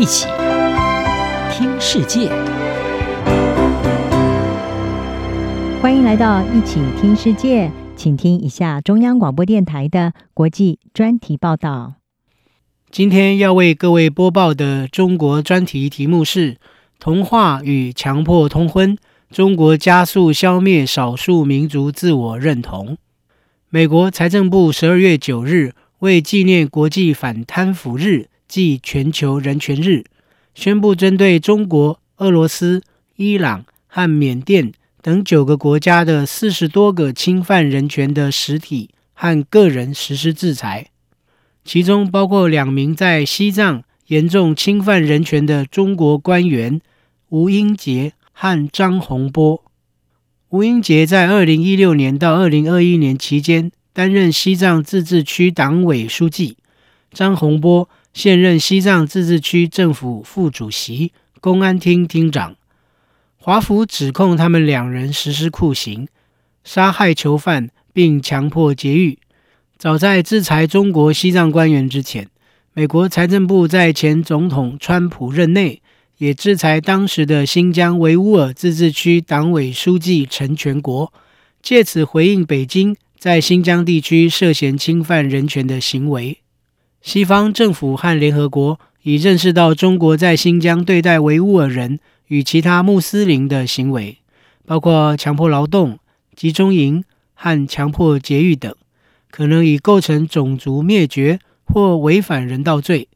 一起听世界，欢迎来到一起听世界，请听一下中央广播电台的国际专题报道。今天要为各位播报的中国专题题目是：童话与强迫通婚，中国加速消灭少数民族自我认同。美国财政部十二月九日为纪念国际反贪腐日暨全球人权日，宣布针对中国、俄罗斯、伊朗和缅甸等九个国家的四十多个侵犯人权的实体和个人实施制裁，其中包括两名在西藏严重侵犯人权的中国官员吴英杰和张洪波。吴英杰在二零一六年到二零二一年期间担任西藏自治区党委书记，张洪波现任西藏自治区政府副主席、公安厅厅长。华府指控他们两人实施酷刑、杀害囚犯并强迫劫狱。早在制裁中国西藏官员之前，美国财政部在前总统川普任内。也制裁当时的新疆维吾尔自治区党委书记陈全国，借此回应北京在新疆地区涉嫌侵犯人权的行为。西方政府和联合国已认识到中国在新疆对待维吾尔人与其他穆斯林的行为，包括强迫劳动、集中营和强迫劫狱等，可能已构成种族灭绝或违反人道罪。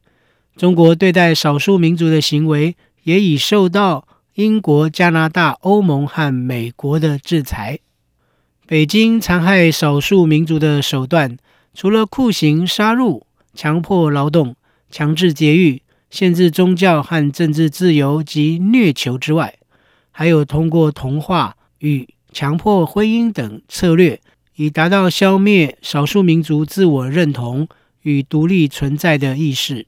中国对待少数民族的行为，也已受到英国、加拿大、欧盟和美国的制裁。北京残害少数民族的手段，除了酷刑、杀戮、强迫劳动、强制节育、限制宗教和政治自由及虐囚之外，还有通过同化与强迫婚姻等策略，以达到消灭少数民族自我认同与独立存在的意识。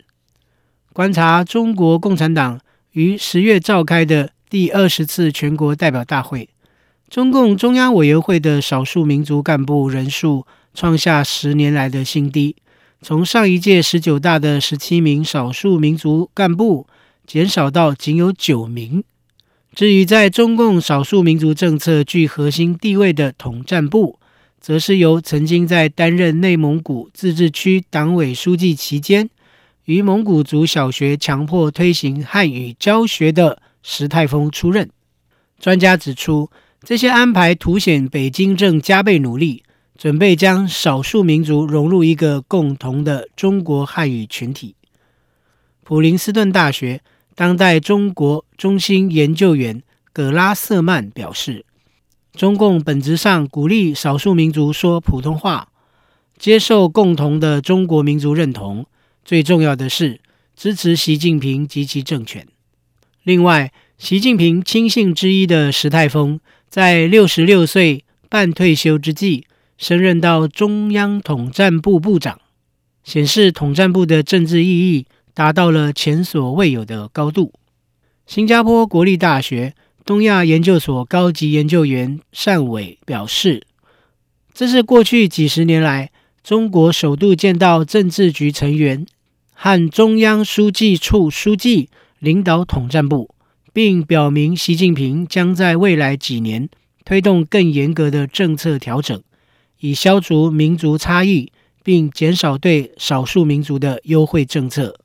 观察中国共产党。于十月召开的第二十次全国代表大会，中共中央委员会的少数民族干部人数创下十年来的新低，从上一届十九大的十七名少数民族干部减少到仅有九名。至于在中共少数民族政策具核心地位的统战部，则是由曾经在担任内蒙古自治区党委书记期间，于蒙古族小学强迫推行汉语教学的石泰峰出任。专家指出，这些安排凸显北京正加倍努力，准备将少数民族融入一个共同的中国汉语群体。普林斯顿大学当代中国中心研究员葛拉瑟曼表示，中共本质上鼓励少数民族说普通话，接受共同的中国民族认同。最重要的是支持习近平及其政权。另外，习近平亲信之一的石泰峰，在六十六岁半退休之际，升任到中央统战部部长，显示统战部的政治意义达到了前所未有的高度。新加坡国立大学东亚研究所高级研究员单伟表示，这是过去几十年来中国首度见到政治局成员。和中央书记处书记领导统战部，并表明习近平将在未来几年推动更严格的政策调整，以消除民族差异，并减少对少数民族的优惠政策。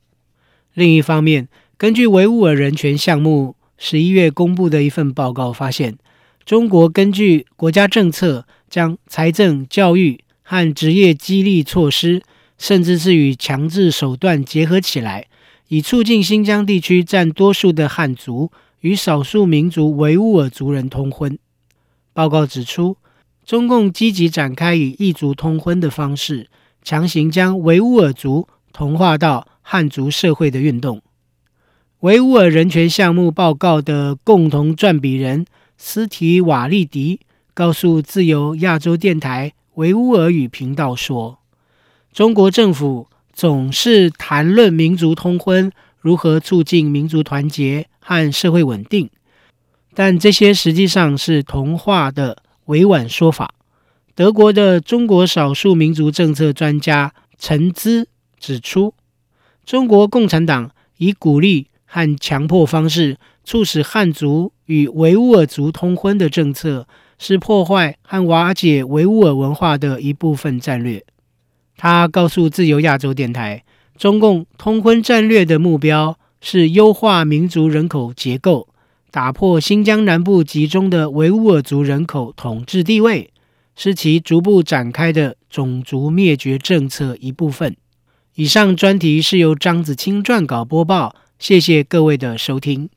另一方面，根据维吾尔人权项目十一月公布的一份报告发现，中国根据国家政策，将财政、教育和职业激励措施。甚至是与强制手段结合起来，以促进新疆地区占多数的汉族与少数民族维吾尔族人通婚。报告指出，中共积极展开以异族通婚的方式，强行将维吾尔族同化到汉族社会的运动。维吾尔人权项目报告的共同撰笔人斯提瓦利迪告诉自由亚洲电台维吾尔语频道说。中国政府总是谈论民族通婚如何促进民族团结和社会稳定，但这些实际上是同化的委婉说法。德国的中国少数民族政策专家陈姿指出，中国共产党以鼓励和强迫方式，促使汉族与维吾尔族通婚的政策，是破坏和瓦解维吾尔文化的一部分战略。他告诉自由亚洲电台，中共通婚战略的目标是优化民族人口结构，打破新疆南部集中的维吾尔族人口统治地位，是其逐步展开的种族灭绝政策一部分。以上专题是由张子清撰稿播报，谢谢各位的收听。